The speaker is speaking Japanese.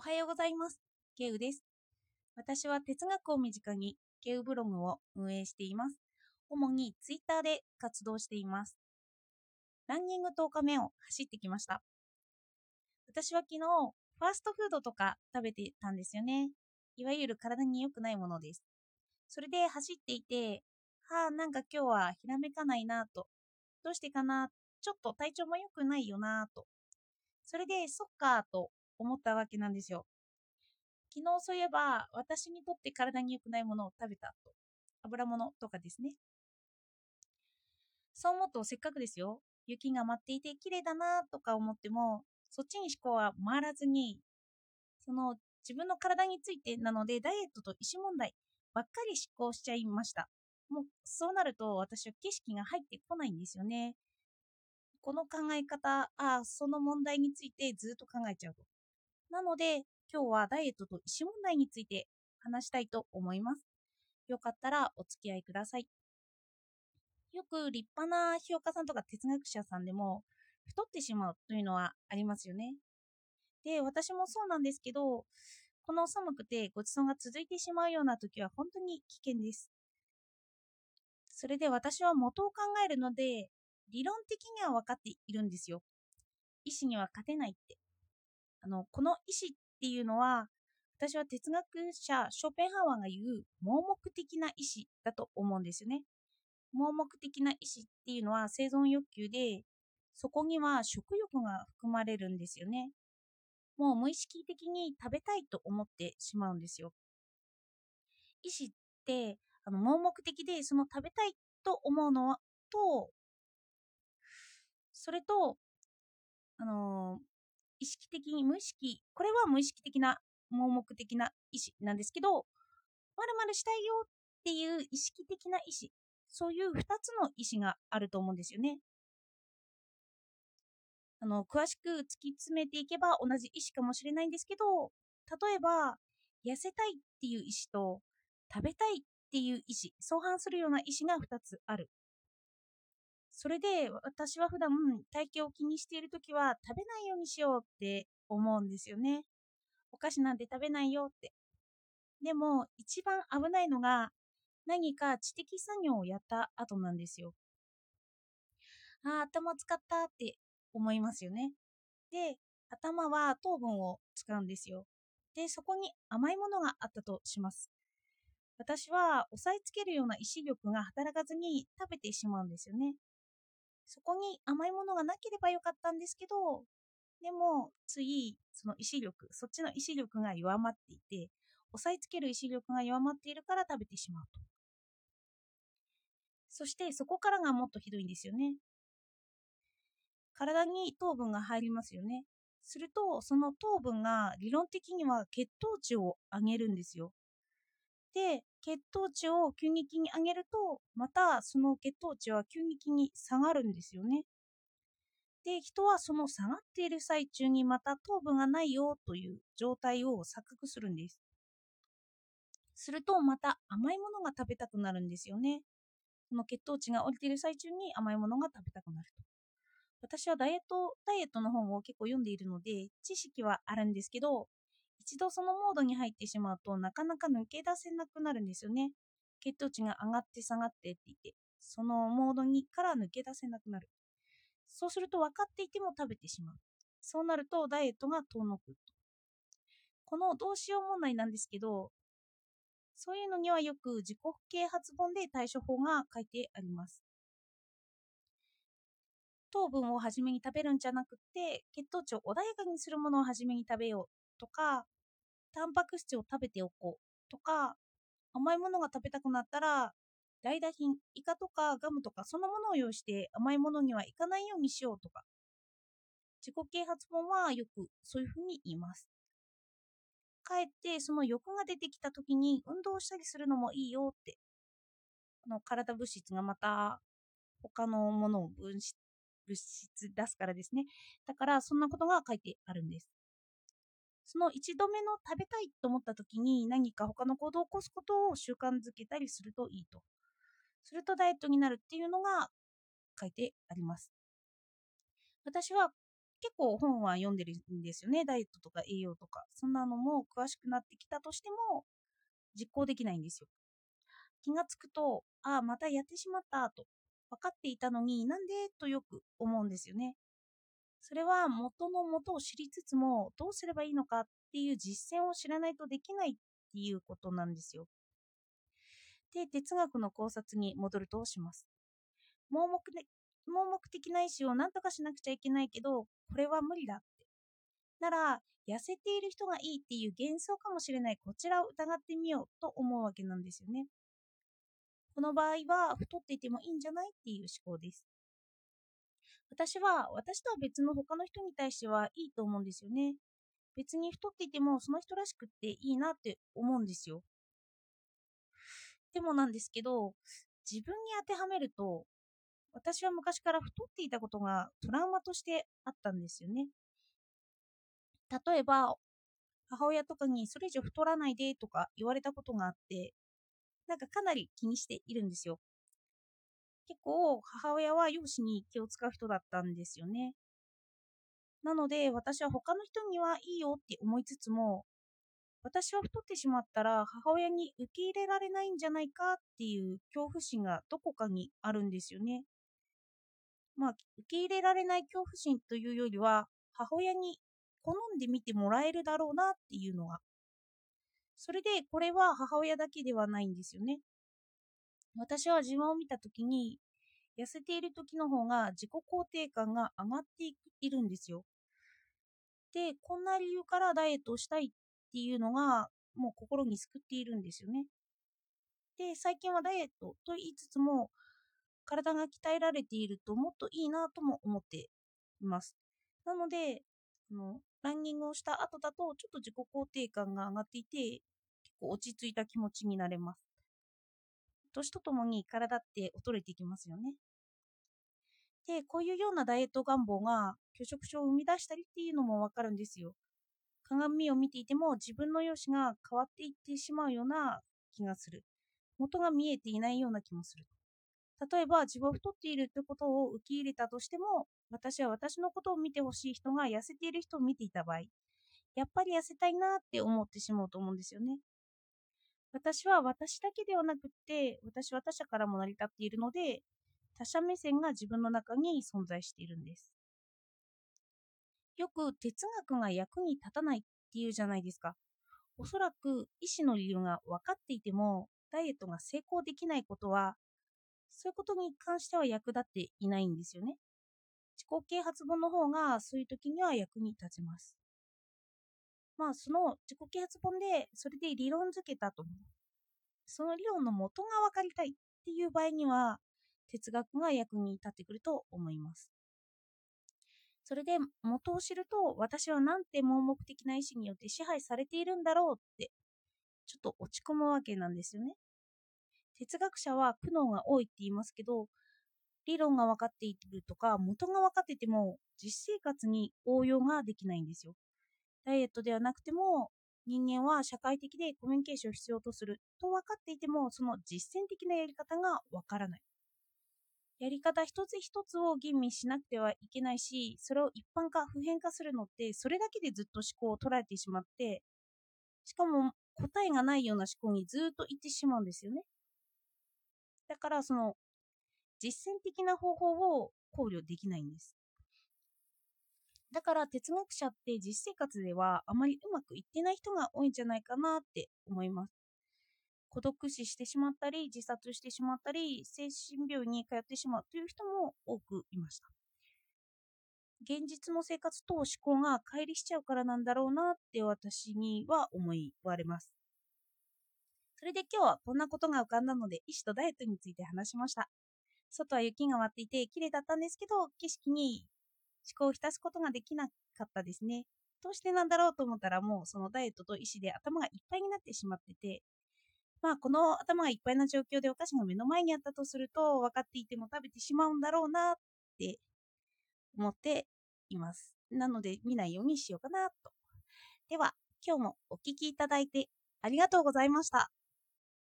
おはようございます。ケウです。私は哲学を身近にケウブログを運営しています。主にツイッターで活動しています。ランニング10日目を走ってきました。私は昨日、ファーストフードとか食べてたんですよね。いわゆる体に良くないものです。それで走っていて、はあ、なんか今日はひらめかないなと。どうしてかな？ちょっと体調も良くないよなと。それで、そっかと思ったわけなんですよ。昨日そういえば私にとって体に良くないものを食べたと。油物とかですね。そう思うとせっかくですよ。雪が舞っていて綺麗だなとか思っても、そっちに思考は回らずに、その自分の体についてなのでダイエットと医師問題ばっかり思考しちゃいました。もうそうなると私は景色が入ってこないんですよね。この考え方、ああその問題についてずっと考えちゃうと。なので、今日はダイエットと医師問題について話したいと思います。よかったらお付き合いください。よく立派な評価さんとか哲学者さんでも太ってしまうというのはありますよね。で、私もそうなんですけど、この寒くてごちそうが続いてしまうような時は本当に危険です。それで私は元を考えるので、理論的には分かっているんですよ。医師には勝てないって。あの、この意志っていうのは、私は哲学者ショペンハワーが言う盲目的な意志だと思うんですよね。盲目的な意志っていうのは生存欲求で、そこには食欲が含まれるんですよね。もう無意識的に食べたいと思ってしまうんですよ。意志ってあの盲目的でその食べたいと思うのと、それと、あの意識的に無意識、これは無意識的な盲目的な意思なんですけど、まるまるしたいよっていう意識的な意思、そういう2つの意思があると思うんですよね。あの、詳しく突き詰めていけば同じ意思かもしれないんですけど、例えば、痩せたいっていう意思と、食べたいっていう意思、相反するような意思が2つあるそれで私は普段体型を気にしている時は食べないようにしようって思うんですよね。お菓子なんて食べないよって。でも一番危ないのが何か知的作業をやった後なんですよ。ああ、頭使ったって思いますよね。で、頭は糖分を使うんですよ。で、そこに甘いものがあったとします。私は押さえつけるような意志力が働かずに食べてしまうんですよね。そこに甘いものがなければよかったんですけど、でも、つい、その意志力、そっちの意志力が弱まっていて、押さえつける意志力が弱まっているから食べてしまうと。そして、そこからがもっとひどいんですよね。体に糖分が入りますよね。すると、その糖分が理論的には血糖値を上げるんですよ。で、血糖値を急激に上げると、またその血糖値は急激に下がるんですよね。で、人はその下がっている最中にまた糖分がないよという状態を錯覚するんです。するとまた甘いものが食べたくなるんですよね。この血糖値が降りている最中に甘いものが食べたくなると。私はダイエット、ダイエットの本を結構読んでいるので、知識はあるんですけど、一度そのモードに入ってしまうとなかなか抜け出せなくなるんですよね。血糖値が上がって下がってって言って、そのモードにから抜け出せなくなる。そうすると分かっていても食べてしまう。そうなるとダイエットが遠のく。このどうしよう問題なんですけど、そういうのにはよく自己啓発本で対処法が書いてあります。糖分を初めに食べるんじゃなくて、血糖値を穏やかにするものを初めに食べようとか、タンパク質を食べておこうとか、甘いものが食べたくなったら、代打品、イカとかガムとかそのものを用意して甘いものにはいかないようにしようとか。自己啓発本はよくそういうふうに言います。かえってその欲が出てきた時に運動したりするのもいいよって。あの体物質がまた他のものを分子物質出すからですね。だからそんなことが書いてあるんです。その一度目の食べたいと思った時に何か他の行動を起こすことを習慣づけたりするといいと。するとダイエットになるっていうのが書いてあります。私は結構本は読んでるんですよね。ダイエットとか栄養とか。そんなのも詳しくなってきたとしても、実行できないんですよ。気がつくと、ああ、またやってしまったと分かっていたのになんで？とよく思うんですよね。それは元の元を知りつつもどうすればいいのかっていう実践を知らないとできないっていうことなんですよ。で、哲学の考察に戻るとします。盲目で盲目的な意思を何とかしなくちゃいけないけど、これは無理だって。なら、痩せている人がいいっていう幻想かもしれないこちらを疑ってみようと思うわけなんですよね。この場合は太っていてもいいんじゃないっていう思考です。私は私とは別の他の人に対してはいいと思うんですよね。別に太っていてもその人らしくっていいなって思うんですよ。でもなんですけど、自分に当てはめると、私は昔から太っていたことがトラウマとしてあったんですよね。例えば、母親とかにそれ以上太らないでとか言われたことがあって、なんかかなり気にしているんですよ。結構母親は容姿に気を使う人だったんですよね。なので私は他の人にはいいよって思いつつも私は太ってしまったら母親に受け入れられないんじゃないかっていう恐怖心がどこかにあるんですよね。まあ、受け入れられない恐怖心というよりは母親に好んで見てもらえるだろうなっていうのがそれでこれは母親だけではないんですよね。私は自分を見た時に痩せている時の方が自己肯定感が上がっているんですよ。で、こんな理由からダイエットをしたいっていうのがもう心に救っているんですよね。で、最近はダイエットと言いつつも体が鍛えられているともっといいなとも思っています。なので、あのランニングをした後だとちょっと自己肯定感が上がっていて結構落ち着いた気持ちになれます。年とともに体って衰えていきますよね。で、こういうようなダイエット願望が拒食症を生み出したりっていうのもわかるんですよ。鏡を見ていても自分の容姿が変わっていってしまうような気がする。元が見えていないような気もする。例えば自分は太っているということを受け入れたとしても、私は私のことを見てほしい人が痩せている人を見ていた場合、やっぱり痩せたいなって思ってしまうと思うんですよね。私は私だけではなくて、私は他者からも成り立っているので、他者目線が自分の中に存在しているんです。よく哲学が役に立たないっていうじゃないですか。おそらく医師の理由が分かっていても、ダイエットが成功できないことは、そういうことに関しては役立っていないんですよね。自己啓発本の方がそういう時には役に立ちます。まあ、その自己啓発本でそれで理論づけたと思う。その理論の元が分かりたいっていう場合には、哲学が役に立ってくると思います。それで元を知ると、私はなんて盲目的な意志によって支配されているんだろうって、ちょっと落ち込むわけなんですよね。哲学者は苦悩が多いって言いますけど、理論が分かっているとか、元が分かってても、実生活に応用ができないんですよ。ダイエットではなくても人間は社会的でコミュニケーションを必要とすると分かっていてもその実践的なやり方が分からない。やり方一つ一つを吟味しなくてはいけないしそれを一般化普遍化するのってそれだけでずっと思考を捉えてしまってしかも答えがないような思考にずっといってしまうんですよね。だからその実践的な方法を考慮できないんです。だから哲学者って実生活ではあまりうまくいってない人が多いんじゃないかなって思います。孤独死してしまったり、自殺してしまったり、精神病に通ってしまうという人も多くいました。現実の生活と思考が乖離しちゃうからなんだろうなって私には思いわれます。それで今日はこんなことが浮かんだので、医師とダイエットについて話しました。外は雪が舞っていて綺麗だったんですけど、景色に思考を浸すことができなかったですね。どうしてなんだろうと思ったらもうそのダイエットと医師で頭がいっぱいになってしまってて、まあこの頭がいっぱいな状況でお菓子が目の前にあったとすると分かっていても食べてしまうんだろうなって思っています。なので見ないようにしようかなと。では今日もお聴きいただいてありがとうございました。